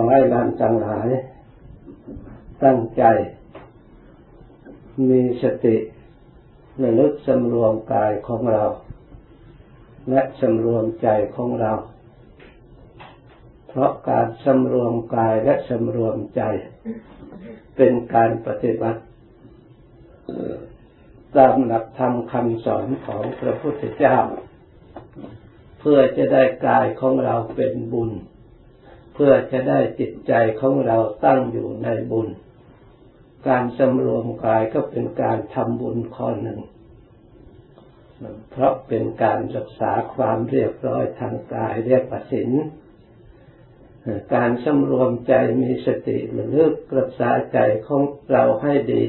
อให้ท่านทั้งหลาย ตั้งใจ มีสติระลึกสำรวมกายของเรา และสำรวมใจของเรา เพราะการสำรวมกายและสำรวมใจ เป็นการปฏิบัติตามหลักธรรมคำสอนของพระพุทธเจ้า เพื่อจะได้กายของเราเป็นบุญ พื่อจะได้จิตใจของเราตั้งอยู่ในบุญ การสำรวมกายก็เป็นการทำบุญข้อหนึ่ง เพราะเป็นการรักษาความเรียบร้อยทางกายเรียกว่าศีลการสำรวมใจมีสติระลึกรักษาใจของเราให้ดี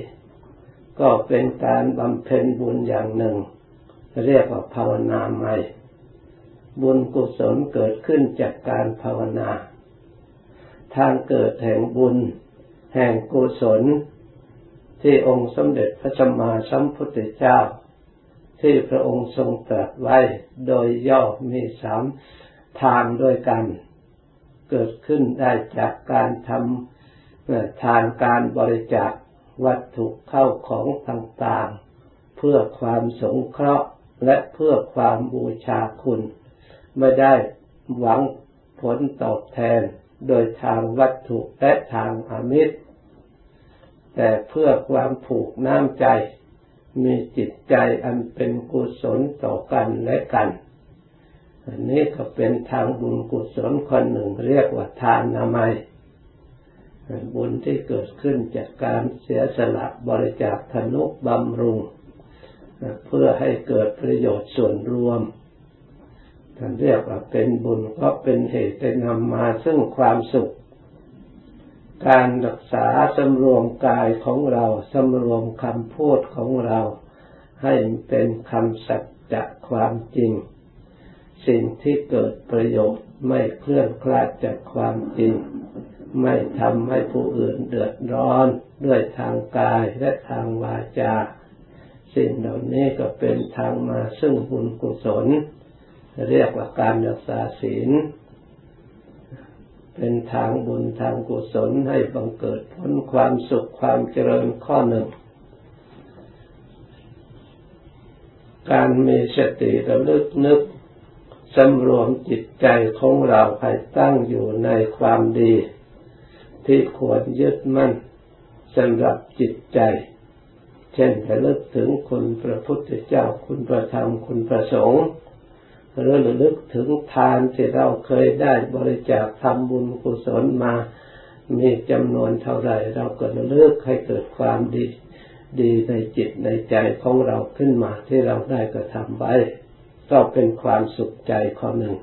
ก็เป็นการบำเพ็ญบุญอย่างหนึ่ง เรียกว่าภาวนาใหม่ บุญกุศลเกิดขึ้นจากการภาวนา ทางเกิดแห่งบุญ แห่งกุศล ที่องค์สมเด็จพระสัมมาสัมพุทธเจ้า ที่พระองค์ทรงตรัสไว้โดยย่อมีสามทางด้วยกัน เกิดขึ้นได้จากการทำทานการบริจาควัตถุเข้าของต่างๆ เพื่อความสงเคราะห์และเพื่อความบูชาคุณ ไม่ได้หวังผลตอบแทน โดยทางวัตถุและทางอามิตร แต่เพื่อความผูกน้ำใจ มีจิตใจอันเป็นกุศลต่อกันและกัน อันนี้ก็เป็นทางบุญกุศลคนหนึ่งเรียกว่าทานนามัยบุญที่เกิดขึ้นจากการเสียสละบริจาคธนุบำรุง เพื่อให้เกิดประโยชน์ส่วนรวม ท่านเรียกว่าเป็นบุญก็เป็นเหตุเป็นนำมาซึ่งความสุข การรักษาสำรวมกายของเราสำรวมคำพูดของเรา ให้เป็นคำสัจจะความจริง สิ่งที่เกิดประโยชน์ไม่เคลื่อนคลาดจากความจริง ไม่ทำให้ผู้อื่นเดือดร้อนด้วยทางกายและทางวาจา สิ่งเหล่านี้ก็เป็นทางมาซึ่งบุญกุศล เรียกว่าการรักษาศีล เป็นทางบุญทางกุศลให้บังเกิดผลความสุขความเจริญข้อหนึ่ง การมีสติระลึกนึกสำรวมจิตใจของเราให้ตั้งอยู่ในความดี ที่ควรยึดมั่นสำหรับจิตใจ เช่นระลึกถึงคุณพระพุทธเจ้าคุณพระธรรมคุณพระสงฆ์ หรือระลึกถึงทานที่เราเคยได้บริจาคทำบุญกุศลมา มีจำนวนเท่าไรเราก็ระลึกให้เกิดความดีดีในจิตในใจของเราขึ้นมาที่เราได้กระทำไว้ ก็เป็นความสุขใจข้อหนึ่ง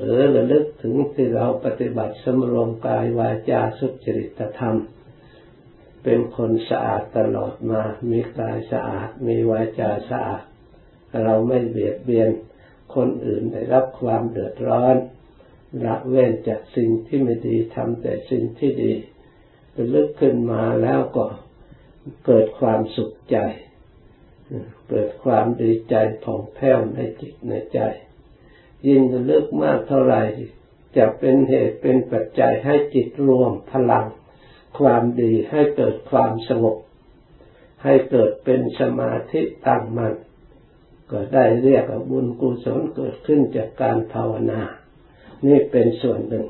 หรือระลึกถึงที่เราปฏิบัติสมรวมกายวาจาสุจริตธรรม เป็นคนสะอาดตลอดมา มีกายสะอาด มีวาจาสะอาด เราไม่เบียดเบียน คนอื่นได้รับความเดือดร้อนละเว้นจากสิ่งที่ไม่ดีทำแต่สิ่งที่ดีระลึกขึ้นมาแล้วก็เกิดความสุขใจ เกิดความดีใจผ่องแผ้วในจิตในใจ ยิ่งลึกมากเท่าไหร่จะเป็นเหตุเป็นปัจจัยให้จิตรวมพลัง ความดีให้เกิดความสงบ ให้เกิดเป็นสมาธิตั้งมัน่น ก็ได้เรียกว่าบุญกุศลเกิดขึ้นจากการภาวนา นี่เป็นส่วนหนึ่ง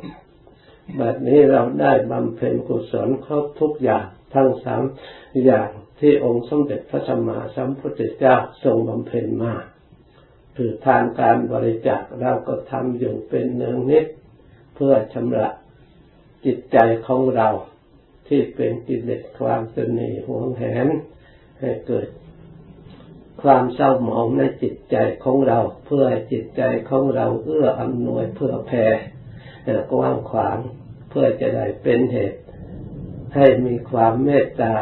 บัดนี้เราได้บำเพ็ญกุศลครบทุกอย่างทั้งสามอย่างที่องค์สมเด็จพระสัมมาสัมพุทธเจ้าทรงบำเพ็ญมาคือทานการบริจาคเราก็ทำอยู่เป็นเนืองนิด เพื่อชำระจิตใจของเราที่เป็นกิเลสความสนีหวงแหนให้เกิด ความเศร้าหมองในจิตใจของเรา เพื่อจิตใจของเราเอื้ออำนวยเพื่อแผ่กว้างขวางเพื่อจะได้เป็นเหตุ ให้มีความเมตตา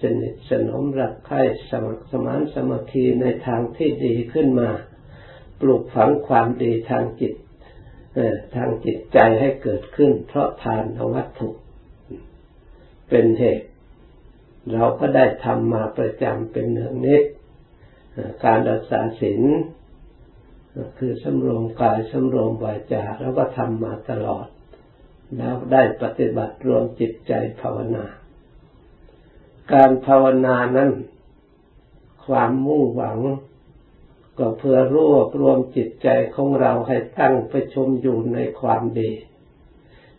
สนิทสนมรักใคร่สมัครสมานสมัคคีในทางที่ดีขึ้นมา ปลูกฝังความดีทางจิตทางจิตใจให้เกิดขึ้น เพราะทานวัตถุเป็นเหตุ เราก็ได้ทำมาประจำเป็นเนืองนิด การรักษาศีลคือสำรวมกายสำรวมวาจาแล้วก็ทำมาตลอด แล้วได้ปฏิบัติรวมจิตใจภาวนา การภาวนานั้น ความมุ่งหวัง ก็เพื่อรวบรวมจิตใจของเราให้ตั้งประชมอยู่ในความดี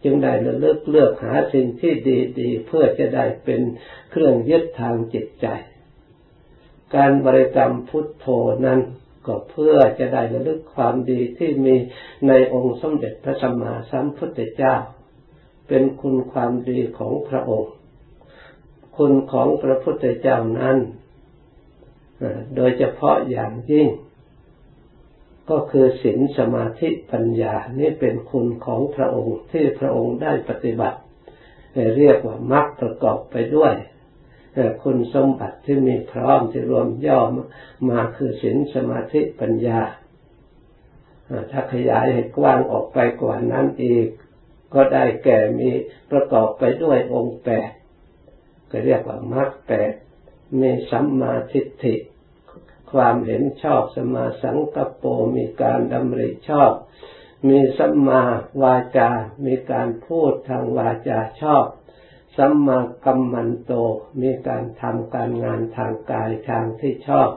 จึงได้ระลึกเลือกหาสิ่งที่ดีๆเพื่อจะได้เป็นเครื่องยึดทางจิตใจ การบริกรรมพุทโธนั้นก็เพื่อจะได้ระลึกความดีที่มีในองค์สมเด็จพระสัมมาสัมพุทธเจ้า เป็นคุณความดีของพระองค์ คุณของพระพุทธเจ้านั้นโดยเฉพาะอย่างยิ่ง ก็คือศีลสมาธิปัญญานี่เป็นคุณของพระองค์ที่พระองค์ได้ปฏิบัติ เรียกว่ามรรคประกอบไปด้วย คุณสมบัติที่มีพร้อมที่รวมย่อมมาคือศีลสมาธิปัญญา ถ้าขยายให้กว้างออกไปกว่านั้นอีก ก็ได้แก่มีประกอบไปด้วยองค์แปดก็เรียกว่ามรรคแปดมีสัมมาทิฏฐิ ความเห็นชอบสมาสังกปรมีการดำริชอบ มีสัมมาวาจา มีการพูดทางวาจาชอบ สัมมากัมมันโตมีการทำการงานทางกายทางที่ชอบ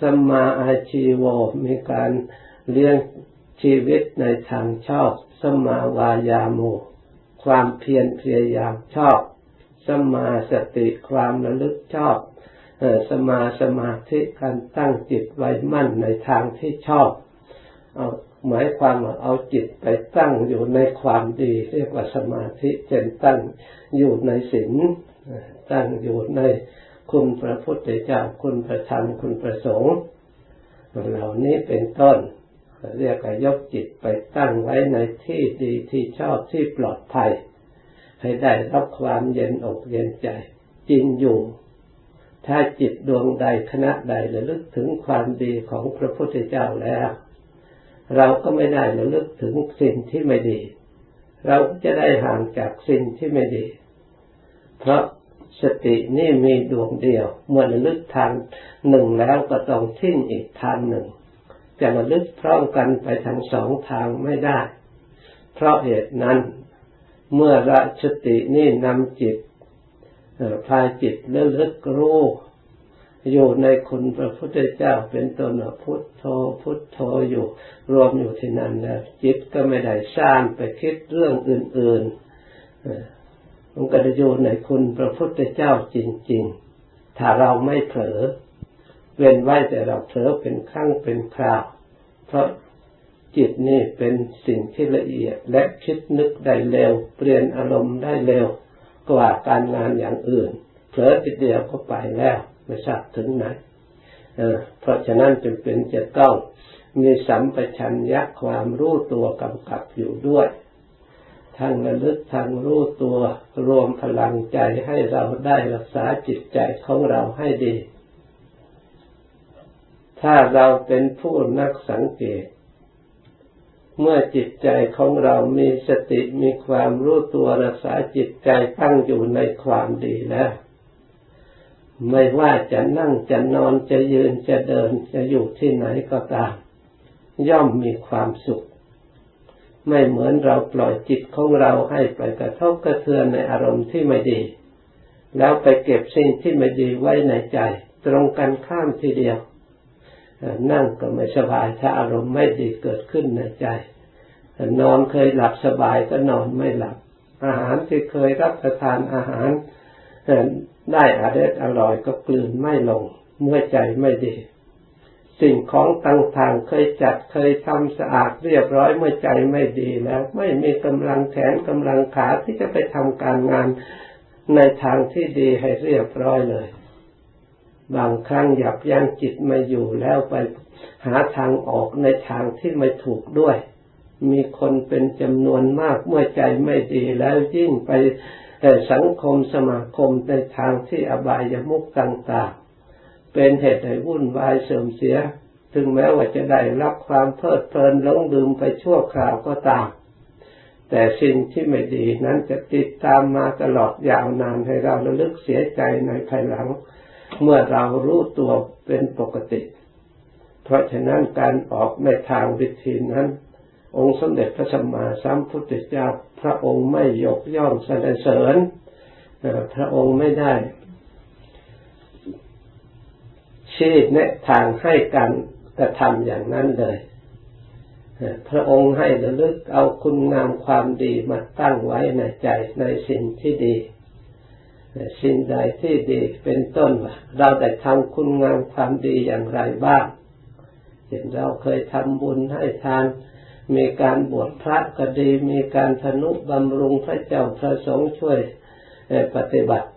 สัมมาอาชีโวมีการเลี้ยงชีวิตในทางชอบสัมมาวายามุความเพียรพยายามชอบสัมมาสติความระลึกชอบสมาสมาธิการตั้งจิตไว้มั่นในทางที่ชอบเอา หมายความว่าเอาจิตไปตั้งอยู่ในความดี เรียกว่าสมาธิเจนตั้งอยู่ในศีลตั้งอยู่ในคุณพระพุทธเจ้าคุณพระธรรมคุณพระสงฆ์เหล่านี้เป็นต้น เรียกยกจิตไปตั้งไว้ในที่ดีที่ชอบที่ปลอดภัย ให้ได้รับความเย็นอกเย็นใจ จริงอยู่ ถ้าจิตดวงใดคณะใดระลึกถึงความดีของพระพุทธเจ้าแล้ว เราก็ไม่ได้ระลึกถึงสิ่งที่ไม่ดี เราจะได้ห่างจากสิ่งที่ไม่ดี เพราะสตินี่มีดวงเดียว เมื่อระลึกทางหนึ่งแล้วก็ต้องทิ้งอีกทางหนึ่ง จะระลึกพร้อมกันไปทั้งสองทางไม่ได้ เพราะเหตุนั้น เมื่อละสตินี่นำจิตพาจิตเลึกรู้ อยู่ในคุณพระพุทธเจ้าเป็นต้นพุทโธพุทโธอยู่ รวมอยู่ที่นั่นแล้วจิตก็ไม่ได้สร้างไปคิดเรื่องอื่นๆมันก็จะอยู่ในคุณพระพุทธเจ้าจริง ๆ ถ้าเราไม่เผลอเว้นไว้แต่เราเผลอเป็นครั้งเป็นคราว เพราะจิตนี่เป็นสิ่งที่ละเอียดและคิดนึกได้เร็ว เปลี่ยนอารมณ์ได้เร็วกว่าการงานอย่างอื่น เผลอติดเดียวก็ไปแล้ว ไม่ทราบถึงไหนเเพราะฉะนั้นจึงเป็นจะต้องมีสัมปชัญญะความรู้ตัวกำกับอยู่ด้วย ทั้งระลึกทั้งรู้ตัวรวมพลังใจให้เราได้รักษาจิตใจของเราให้ดี ถ้าเราเป็นผู้นักสังเกต เมื่อจิตใจของเรามีสติมีความรู้ตัวรักษาจิตใจตั้งอยู่ในความดีแล้ว ไม่ว่าจะนั่งจะนอนจะยืนจะเดินจะอยู่ที่ไหนก็ตาม ย่อมมีความสุข ไม่เหมือนเราปล่อยจิตของเราให้ไปกระทบกระเทือนในอารมณ์ที่ไม่ดี แล้วไปเก็บสิ่งที่ไม่ดีไว้ในใจ ตรงกันข้ามทีเดียว นั่งก็ไม่สบายถ้าอารมณ์ไม่ดีเกิดขึ้นในใจ นอนเคยหลับสบายก็นอนไม่หลับ อาหารที่เคยรับประทานอาหาร ได้อร่อยอร่อยก็กลืนไม่ลง เมื่อใจไม่ดี สิ่งของต่างๆเคยจัดเคยทำสะอาดเรียบร้อยเมื่อใจไม่ดีแล้ว ไม่มีกำลังแขนกำลังขาที่จะไปทำการงานในทางที่ดีให้เรียบร้อยเลย บางครั้งหยับยั้งจิตม่อยู่แล้วไปหาทางออกในทางที่ไม่ถูกด้วย มีคนเป็นจำนวนมากเมื่อใจไม่ดีแล้วยิ่งไป แต่สังคมสมาคมในทางที่อบายมุกต่างๆ เป็นเหตุให้วุ่นวายเสื่อมเสีย ถึงแม้ว่าจะได้รับความเพลิดเพลินหลงดื่มไปชั่วคราวก็ตาม แต่สิ่งที่ไม่ดีนั้นจะติดตามมาตลอดยาวนานให้เราระลึกเสียใจในภายหลัง เมื่อเรารู้ตัวเป็นปกติ เพราะฉะนั้นการออกในทางวิธีนั้น องค์สมเด็จพระสัมมาสัมพุทธเจ้า พระองค์ไม่ยกย่องสรรเสริญพระองค์ไม่ได้ชี้แนะทางให้การกระทำอย่างนั้นเลยพระองค์ให้ระลึกเอาคุณงามความดีมาตั้งไว้ในใจในสิ่งที่ดี สิ่งใดที่ดีเป็นต้นว่าเราได้ทำคุณงามความดีอย่างไรบ้างเห็นเราเคยทำบุญให้ทาน มีการบวชพระก็ดี มีการธนุบำรุงพระเจ้าพระสงฆ์ช่วยปฏิบัติ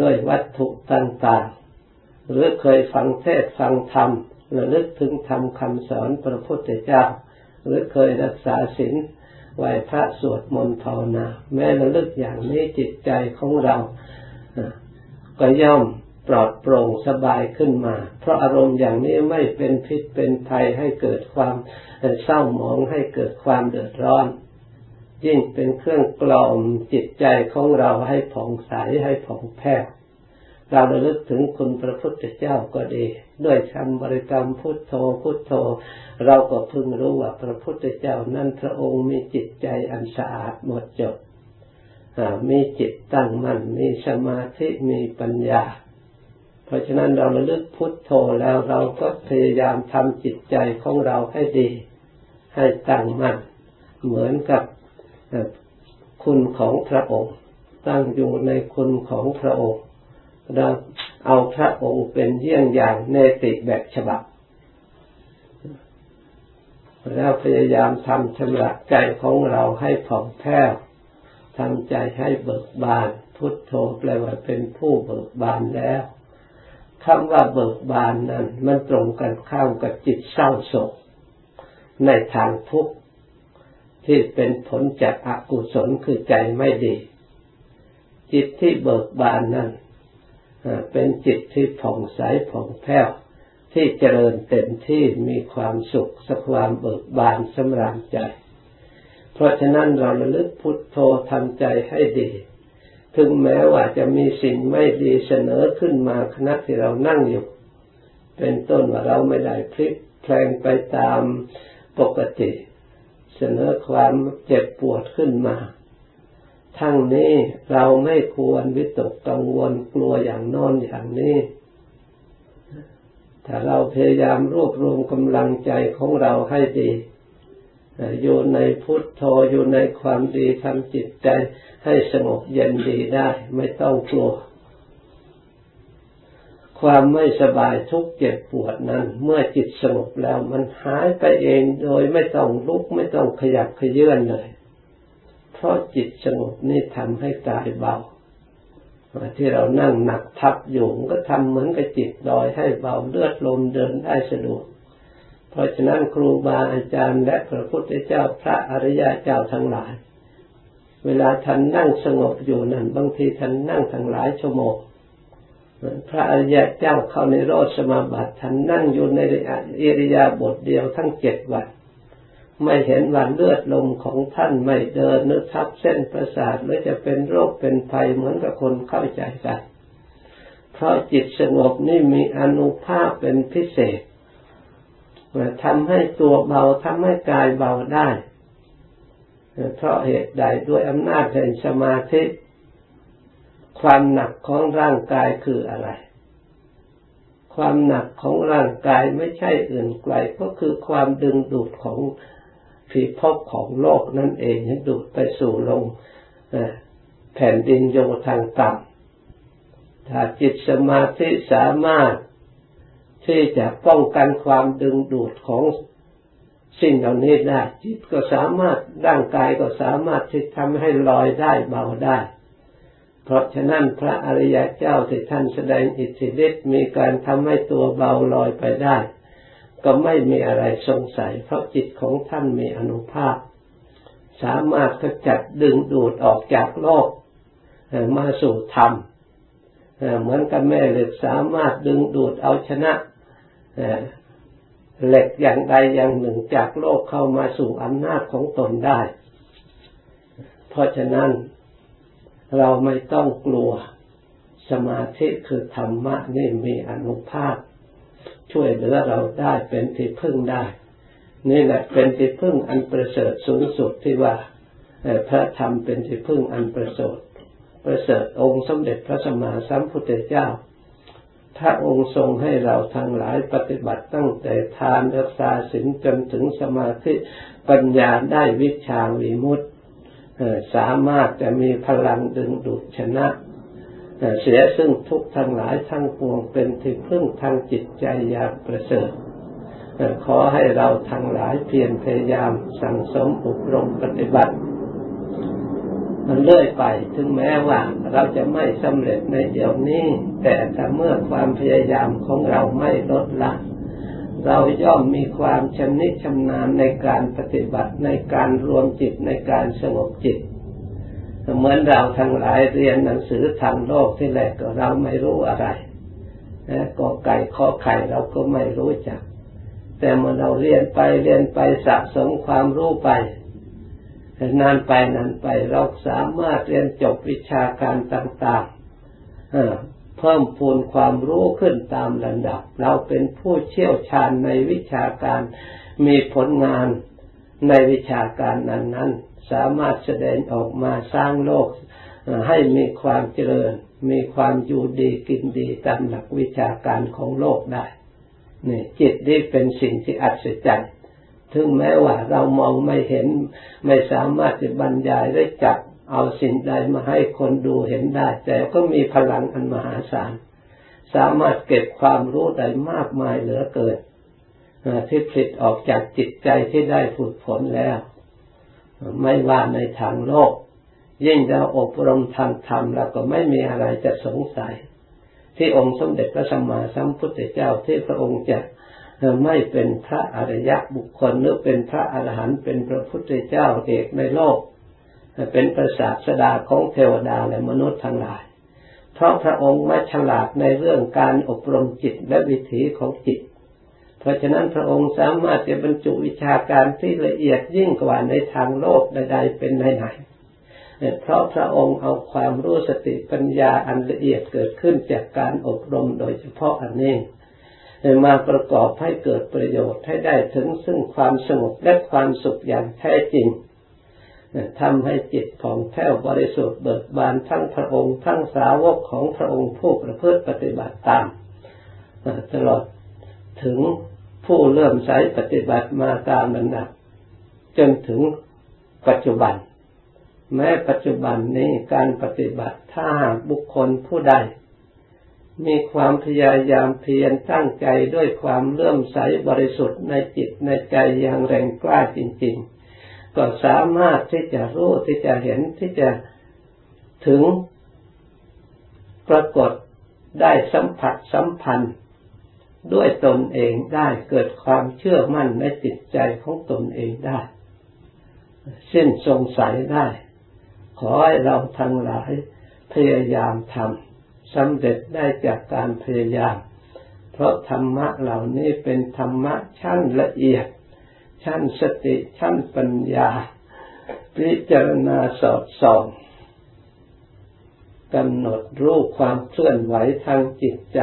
ด้วยวัตถุต่างๆ หรือเคยฟังเทศฟังธรรมระลึกถึงธรรมคำสอนพระพุทธเจ้า หรือเคยรักษาศีลไหวพระสวดมนต์ภาวนา แม้ระลึกอย่างนี้จิตใจของเรา ก็ย่อม ปลอดโปร่งสบายขึ้นมา เพราะอารมณ์อย่างนี้ไม่เป็นพิษเป็นภัยให้เกิดความเศร้าหมองให้เกิดความเดือดร้อน ยิ่งเป็นเครื่องกล่อมจิตใจของเราให้ผ่องใสให้ผ่องแผ้วเราระลึกถึงคุณพระพุทธเจ้าก็ดี ด้วยคำบริกรรมพุทโธพุทโธ เราก็พึงรู้ว่าพระพุทธเจ้านั้นพระองค์มีจิตใจอันสะอาดหมดจดมีจิตตั้งมั่นมีสมาธิมีปัญญา เพราะฉะนั้นเราระลึกพุทโธแล้วเราก็พยายามทำจิตใจของเราให้ดี ให้ตั้งมั่นเหมือนกับคุณของพระองค์ ตั้งอยู่ในคุณของพระองค์เราเอาพระองค์เป็นเยี่ยงอย่างเนติแบบฉบับ แล้วพยายามทำชำระใจของเราให้ผ่องแผ้วทำใจให้เบิกบาน พุทโธแปลว่าเป็นผู้เบิกบานแล้ว คำว่าเบิกบานนั้น มันตรงกันข้ามกับจิตเศร้าโศก ในทางทุกข์ที่เป็นผลจากอกุศลคือใจไม่ดี จิตที่เบิกบานนั้นเป็นจิตที่ผ่องใสผ่องแผ้วที่เจริญเต็มที่มีความสุขสักความเบิกบานสำราญใจ เพราะฉะนั้นเราระลึกพุทโธทำใจให้ดี ถึงแม้ว่าจะมีสิ่งไม่ดีเสนอขึ้นมาขณะที่เรานั่งอยู่ เป็นต้นว่าเราไม่ได้พลิกแพลงไปตามปกติ เสนอความเจ็บปวดขึ้นมา ทั้งนี้เราไม่ควรวิตกกังวลกลัวอย่างนอนอย่างนี้ถ้าเราพยายามรวบรวมกำลังใจของเราให้ดี อยู่ในพุทโธอยู่ในความดีทำจิตใจให้สงบเย็นดีได้ ไม่ต้องกลัว ความไม่สบายทุกเจ็บปวดนั้น เมื่อจิตสงบแล้วมันหายไปเองโดยไม่ต้องลุกไม่ต้องขยับขยื่นเลย เพราะจิตสงบนี่ทำให้กายเบาที่เรานั่งหนักทับอยู่ก็ทำเหมือนกับจิตลอยให้เบาเลือดลมเดินได้สะดวก เพราะฉะนั้นครูบาอาจารย์และพระพุทธเจ้าพระอริยเจ้าทั้งหลาย เวลาท่านนั่งสงบอยู่นั้นบางทีท่านนั่งทั้งหลายชั่วโมงพระอริยเจ้าเข้าในโรสมาบัติท่านนั่งอยู่ในอิริยาบถเดียวทั้งเจ็ดวันไม่เห็นวันเลือดลมของท่านไม่เดินนึกทับเส้นประสาทหรือจะเป็นโรคเป็นภัยเหมือนกับคนเข้าใจกัน เพราะจิตสงบนี่มีอนุภาพเป็นพิเศษ ทำให้ตัวเบาทำให้กายเบาได้ เพราะเหตุใดด้วยอำนาจแห่งสมาธิ ความหนักของร่างกายคืออะไร ความหนักของร่างกายไม่ใช่อื่นไกลก็คือความดึงดูดของผีพบของโลกนั่นเองให้ดูดไปสู่ลงแผ่นดินโยทางต่ำถ้าจิตสมาธิสามารถ ที่จะป้องกันความดึงดูดของสิ่งเหล่านี้ได้ จิตก็สามารถร่างกายก็สามารถที่ทำให้ลอยได้เบาได้ เพราะฉะนั้นพระอริยเจ้าที่ท่านแสดงอิทธิฤทธิ์มีการทำให้ตัวเบาลอยไปได้ ก็ไม่มีอะไรสงสัย เพราะจิตของท่านมีอนุภาพ สามารถขจัดดึงดูดออกจากโลกมาสู่ธรรมเหมือนกับแม่เหล็กสามารถดึงดูดเอาชนะ เหล็กอย่างใดอย่างหนึ่งจากโลกเข้ามาสู่อำนาจของตนได้ เพราะฉะนั้นเราไม่ต้องกลัวสมาธิคือธรรมะนี่มีอนุภาพ ช่วยเหลือเราได้เป็นที่พึ่งได้ นี่แหละเป็นที่พึ่งอันประเสริฐสูงสุดที่ว่าพระธรรมเป็นที่พึ่งอันประเสริฐประเสริฐองค์สมเด็จพระสัมมาสัมพุทธเจ้า พระองค์ทรงให้เราทั้งหลายปฏิบัติตั้งแต่ทานรักษาศีลจนถึงสมาธิปัญญาได้วิชาวิมุตติสามารถจะมีพลังดึงดูดชนะเสียซึ่งทุกทั้งหลายทั้งปวงเป็นที่พึ่งทางจิตใจอย่างประเสริฐขอให้เราทั้งหลายเพียรพยายามสั่งสมอบรมปฏิบัติ มันเลื่อยไป ถึงแม้ว่าเราจะไม่สำเร็จในเดี๋ยวนี้ แต่ถ้าเมื่อความพยายามของเราไม่ลดละ เราย่อมมีความชำนิชำนาญในการปฏิบัติในการรวมจิตในการสงบจิตเหมือนเราทั้งหลายเรียนหนังสือทางโลกที่แรกก็เราไม่รู้อะไรนะกอไก่ข้อไข่เราก็ไม่รู้จัก แต่เมื่อเราเรียนไปเรียนไปสะสมความรู้ไป นานไปนานไปเราสามารถเรียนจบวิชาการต่างๆเพิ่มพูนความรู้ขึ้นตามระดับ เราเป็นผู้เชี่ยวชาญในวิชาการมีผลงานในวิชาการนั้นๆ สามารถแสดงออกมาสร้างโลกให้มีความเจริญ มีความอยู่ดีกินดีตามหลักวิชาการของโลกได้นี่จิตนี้เป็นสิ่งที่อัศจรรย์ ถึงแม้ว่าเรามองไม่เห็น ไม่สามารถจะบรรยายได้จับเอาสิ่งใดมาให้คนดูเห็นได้ แต่ก็มีพลังอันมหาศาล สามารถเก็บความรู้ได้มากมายเหลือเกินที่ผลิตออกจากจิตใจที่ได้ฝึกฝนแล้ว ไม่ว่าในทางโลก ยิ่งเราอบรมทางธรรมแล้วก็ไม่มีอะไรจะสงสัย ที่องค์สมเด็จพระสัมมาสัมพุทธเจ้าที่พระองค์จะ ไม่เป็นพระอริยะบุคคลหรือเป็นพระอรหันต์เป็นพระพุทธเจ้าเอกในโลก เป็นประสาทสดาของเทวดาและมนุษย์ทั้งหลาย เพราะพระองค์ไม่ฉลาดในเรื่องการอบรมจิตและวิถีของจิต เพราะฉะนั้นพระองค์สามารถจะบรรจุวิชาการที่ละเอียดยิ่งกว่าในทางโลกใดๆเป็นไหนๆเพราะพระองค์เอาความรู้สติปัญญาอันละเอียดเกิดขึ้นจากการอบรมโดยเฉพาะอันนี้ มาประกอบให้เกิดประโยชน์ให้ได้ถึงซึ่งความสงบและความสุขอย่างแท้จริงทำให้จิตผ่องแผ้วบริสุทธิ์เบิกบานทั้งพระองค์ทั้งสาวกของพระองค์ผู้ประพฤติปฏิบัติตามตลอดถึงผู้เริ่มใช้ปฏิบัติมาตามระดับจนถึงปัจจุบัน แม้ปัจจุบันนี้การปฏิบัติถ้าบุคคลผู้ใด มีความพยายามเพียรตั้งใจด้วยความเลื่อมใสบริสุทธิ์ในจิตในใจอย่างแรงกล้าจริง ๆ ก็สามารถที่จะรู้ที่จะเห็นที่จะถึงปรากฏได้สัมผัสสัมพันธ์ด้วยตนเองได้เกิดความเชื่อมั่นในจิตใจของตนเองได้ สิ้นสงสัยได้ ขอให้เราทั้งหลายพยายามทำ สำเร็จได้จากการพยายาม เพราะธรรมะเหล่านี้เป็นธรรมะชั้นละเอียด ชั้นสติชั้นปัญญา พิจารณาสอดส่องกำหนดรู้ความเคลื่อนไหวทางจิตใจ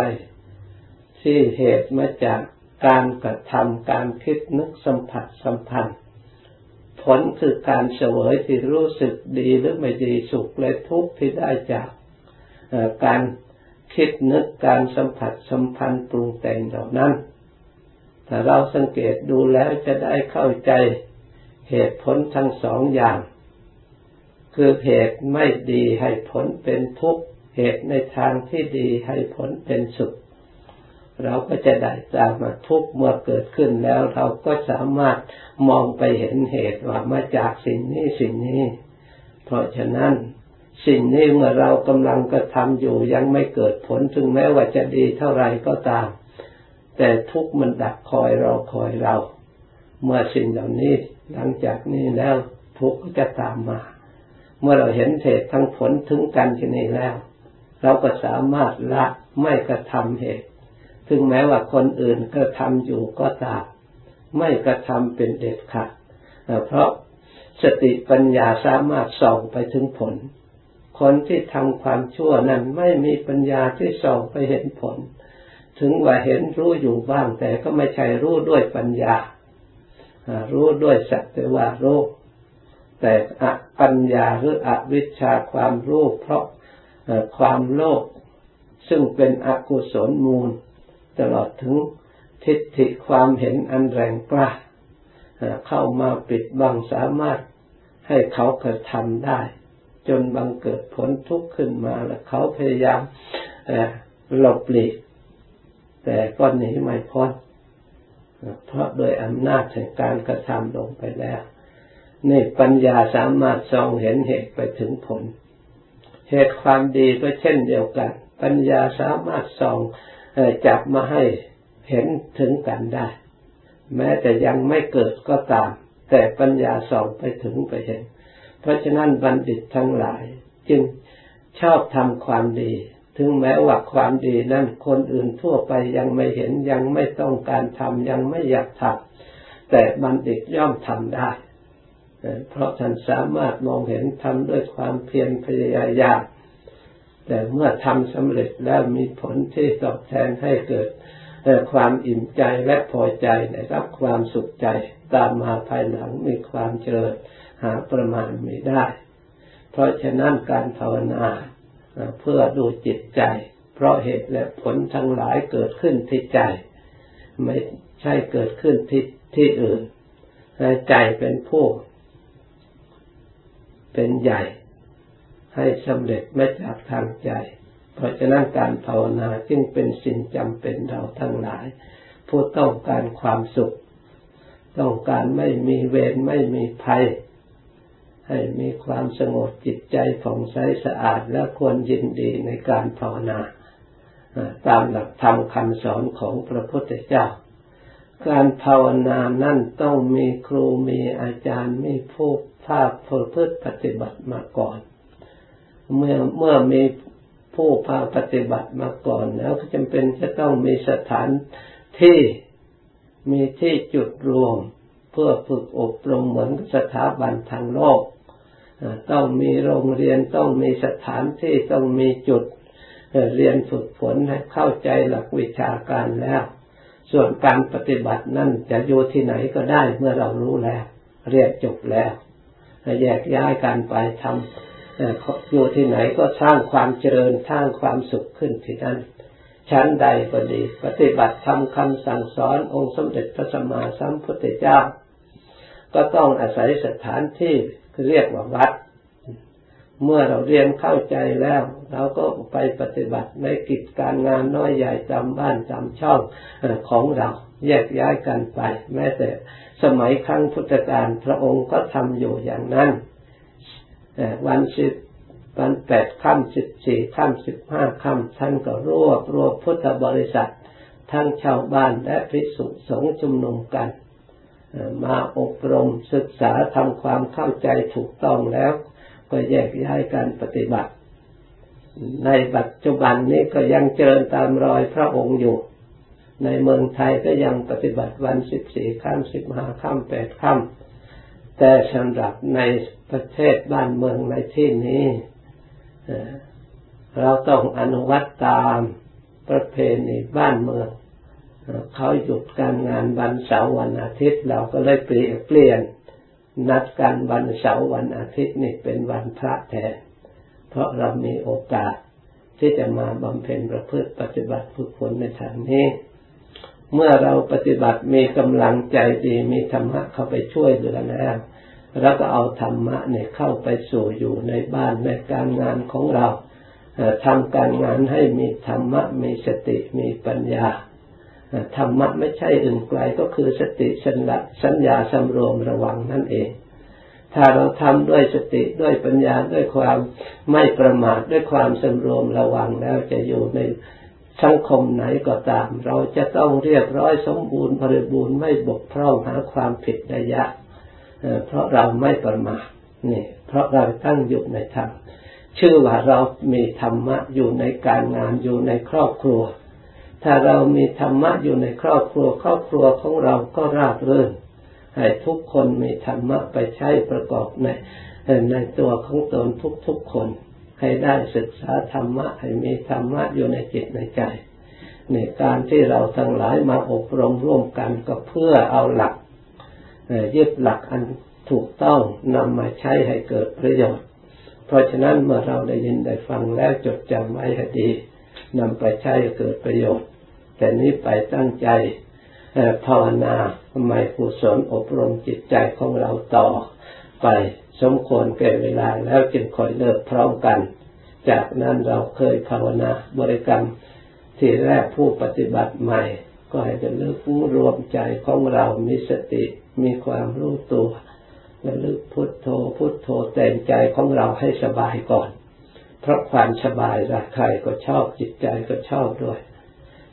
ที่เหตุมาจากการกระทำการคิดนึกสัมผัสสัมพันธ์ ผลคือการเสวยที่รู้สึกดีหรือไม่ดีสุขและทุกข์ที่ได้จาก การคิดนึกการสัมผัสสัมพันธ์ปรุงแต่งเหล่านั้น ถ้าเราสังเกตดูแล้วจะได้เข้าใจเหตุผลทั้งสองอย่าง คือเหตุไม่ดีให้ผลเป็นทุกข์ เหตุในทางที่ดีให้ผลเป็นสุข เราก็จะได้ตามมาทุกข์เมื่อเกิดขึ้นแล้ว เราก็สามารถมองไปเห็นเหตุว่ามาจากสิ่งนี้สิ่งนี้ เพราะฉะนั้น สิ่งนี้เมื่อเรากำลังกระทำอยู่ยังไม่เกิดผลถึงแม้ว่าจะดีเท่าไรก็ตาม แต่ทุกมันดักคอยเราคอยเรา เมื่อสิ่งเหล่านี้หลังจากนี้แล้วทุกก็จะตามมา เมื่อเราเห็นเหตุทั้งผลถึงกันทีนี่แล้ว เราก็สามารถละไม่กระทำเหตุ ถึงแม้ว่าคนอื่นกระทำอยู่ก็ตาม ไม่กระทำเป็นเด็ดขาดเพราะสติปัญญาสามารถส่องไปถึงผล คนที่ทำความชั่วนั้นไม่มีปัญญาที่ส่องไปเห็นผล ถึงว่าเห็นรู้อยู่บ้าง แต่ก็ไม่ใช่รู้ด้วยปัญญา รู้ด้วยสัจแต่ว่ารู้แต่ปัญญาหรืออวิชชาความรู้เพราะความโลภซึ่งเป็นอกุศลมูล ตลอดถึงทิฏฐิความเห็นอันแรงกล้าเข้ามาปิดบังสามารถให้เขากระทำได้ จนบังเกิดผลทุกข์ขึ้นมาแล้วเขาพยายามหลบหลีกแต่ก็หนีไม่พ้นเพราะโดยอำนาจแห่งการกระทำลงไปแล้วนี่ปัญญาสามารถส่องเห็นเหตุไปถึงผล เหตุความดีก็เช่นเดียวกัน ปัญญาสามารถส่องจับมาให้เห็นถึงกันได้ แม้แต่ยังไม่เกิดก็ตาม แต่ปัญญาส่องไปถึงไปเห็น เพราะฉะนั้นบัณฑิตทั้งหลาย จึงชอบทำความดี ถึงแม้ว่าความดีนั้นคนอื่นทั่วไปยังไม่เห็นยังไม่ต้องการทำยังไม่อยากทำแต่บัณฑิตย่อมทำได้ เพราะท่านสามารถมองเห็นทำด้วยความเพียรพยายามแต่เมื่อทำสำเร็จแล้วมีผลที่ตอบแทนให้เกิดความอิ่มใจและพอใจในรับความสุขใจตามมาภายหลังมีความเจริญ หาประมาณไม่ได้ เพราะฉะนั้นการภาวนาเพื่อดูจิตใจ เพราะเหตุและผลทั้งหลายเกิดขึ้นที่ใจ ไม่ใช่เกิดขึ้นที่ที่อื่นใจเป็นผู้เป็นใหญ่ ให้สำเร็จไม่จากทางใจ เพราะฉะนั้นการภาวนาจึงเป็นสิ่งจำเป็นเราทั้งหลาย ผู้ต้องการความสุข ต้องการไม่มีเวรไม่มีภัย ให้มีความสงบจิตใจผ่องใสสะอาดและควรยินดีในการภาวนา ตามหลักธรรมคำสอนของพระพุทธเจ้า การภาวนานั่นต้องมีครูมีอาจารย์มีผู้ภาคฝึกพฤติปฏิบัติมาก่อน เมื่อเมื่อมีผู้ภาคปฏิบัติมาก่อนแล้วก็จำเป็นจะต้องมีสถานที่มีที่จุดรวมเพื่อฝึกอบรมเหมือนสถาบันทางโลก ต้องมีโรงเรียนต้องมีสถานที่ต้องมีจุดเรียนฝึกฝนให้เข้าใจหลักวิชาการแล้ว ส่วนการปฏิบัตินั่นจะอยู่ที่ไหนก็ได้เมื่อเรารู้แล้ว เรียนจบแล้วแยกย้ายกันไปทำอยู่ที่ไหนก็สร้างความเจริญสร้างความสุขขึ้นที่นั่นชั้นใดก็ดี ปฏิบัติทำคำสั่งสอนองค์สมเด็จพระสัมมาสัมพุทธเจ้า ก็ต้องอาศัยสถานที่ เรียกว่าวัด เมื่อเราเรียนเข้าใจแล้ว เราก็ไปปฏิบัติในกิจการงานน้อยใหญ่จำบ้านจำช่องของเรา แยกย้ายกันไป แม้แต่สมัยครั้งพุทธกาลพระองค์ก็ทำอยู่อย่างนั้นวันสิบวันแปดค่ำสิบสี่ค่ำสิบห้าค่ำท่านก็รวบรวมพุทธบริษัท ทั้งชาวบ้านและภิกษุสงฆ์ชุมนุมกัน มาอบรมศึกษาทำความเข้าใจถูกต้องแล้ว ก็แยกย้ายการปฏิบัติ ในปัจจุบันนี้ก็ยังเจริญตามรอยพระองค์อยู่ ในเมืองไทยก็ยังปฏิบัติวันสิบสี่ค่ำสิบห้าค่ำแปดค่ำแต่สำหรับในประเทศบ้านเมืองในที่นี้เราต้องอนุวัตตามประเพณีบ้านเมือง เขาหยุดการงานวันเสาร์วันอาทิตย์ เราก็เลยเปลี่ยนเปลี่ยนนัดกันวันเสาร์วันอาทิตย์นี่เป็นวันพระแทน เพราะเรามีโอกาสที่จะมาบำเพ็ญประพฤติปฏิบัติฝึกฝนในทางนี้ เมื่อเราปฏิบัติมีกำลังใจดีมีธรรมะเข้าไปช่วยเหลือแล้วแล้วก็เอาธรรมะเนี่ยเข้าไปสู่อยู่ในบ้านในการงานของเราทำการงานให้มีธรรมะมีสติมีปัญญา ธรรมะไม่ใช่อื่นไกลก็คือสติสัญญาสัญญาสำรวมระวังนั่นเอง ถ้าเราทำด้วยสติด้วยปัญญาด้วยความไม่ประมาทด้วยความสำรวมระวังแล้วจะอยู่ในสังคมไหนก็ตาม เราจะต้องเรียบร้อยสมบูรณ์บริบูรณ์ไม่บกพร่องหาความผิดระยะเพราะเราไม่ประมาทนี่เพราะเราตั้งอยู่ในธรรมชื่อว่าเรามีธรรมะอยู่ในการงานอยู่ในครอบครัว ถ้าเรามีธรรมะอยู่ในครอบครัว ครอบครัวของเราก็ราบรื่น ให้ทุกคนมีธรรมะไปใช้ประกอบในในตัวของตนทุกๆคน ให้ได้ศึกษาธรรมะ ให้มีธรรมะอยู่ในจิตในใจ ในการที่เราทั้งหลายมาอบรมร่วมกันก็เพื่อเอาหลักยึดหลักอันถูกต้องนำมาใช้ให้เกิดประโยชน์ เพราะฉะนั้นเมื่อเราได้ยินได้ฟังแล้วจดจำไว้ให้ดีนำไปใช้ให้เกิดประโยชน์ แต่นี้ไปตั้งใจภาวนาทำไมกุศลอบรมจิตใจของเราต่อไปสมควรแก่เวลาแล้วจึงคอยเลิกพร้อมกัน จากนั้นเราเคยภาวนาบริกรรมที่แรกผู้ปฏิบัติใหม่ ก็ให้จะเลิกรวมใจของเรามีสติมีความรู้ตัวระลึกพุทโธพุทโธแต่งใจของเราให้สบายก่อน เพราะความสบายรักใครก็ชอบจิตใจก็ชอบด้วย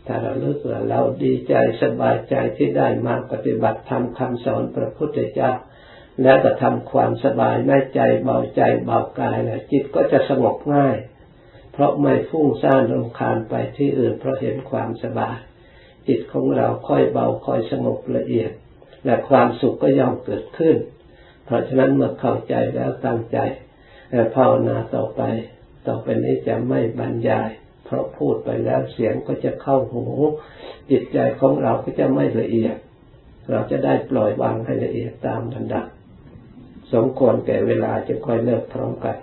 ถ้าเราเลือกเราดีใจสบายใจที่ได้มาปฏิบัติทำคำสอนพระพุทธเจ้า แล้วก็ทำความสบายในใจเบาใจเบากายแล้วจิตก็จะสงบง่าย เพราะไม่ฟุ้งซ่านรำคาญไปที่อื่นเพราะเห็นความสบาย จิตของเราค่อยเบาค่อยสงบละเอียด และความสุขก็ย่อมเกิดขึ้น เพราะฉะนั้นเมื่อเข้าใจแล้วตั้งใจภาวนาต่อไป ต่อไปนี้จะไม่บรรยาย เพราะพูดไปแล้วเสียงก็จะเข้าหู จิตใจของเราก็จะไม่ละเอียด เราจะได้ปล่อยวางให้ละเอียดตามลำดับสมควรแก่เวลาจะค่อยเลิกพร้อมกัน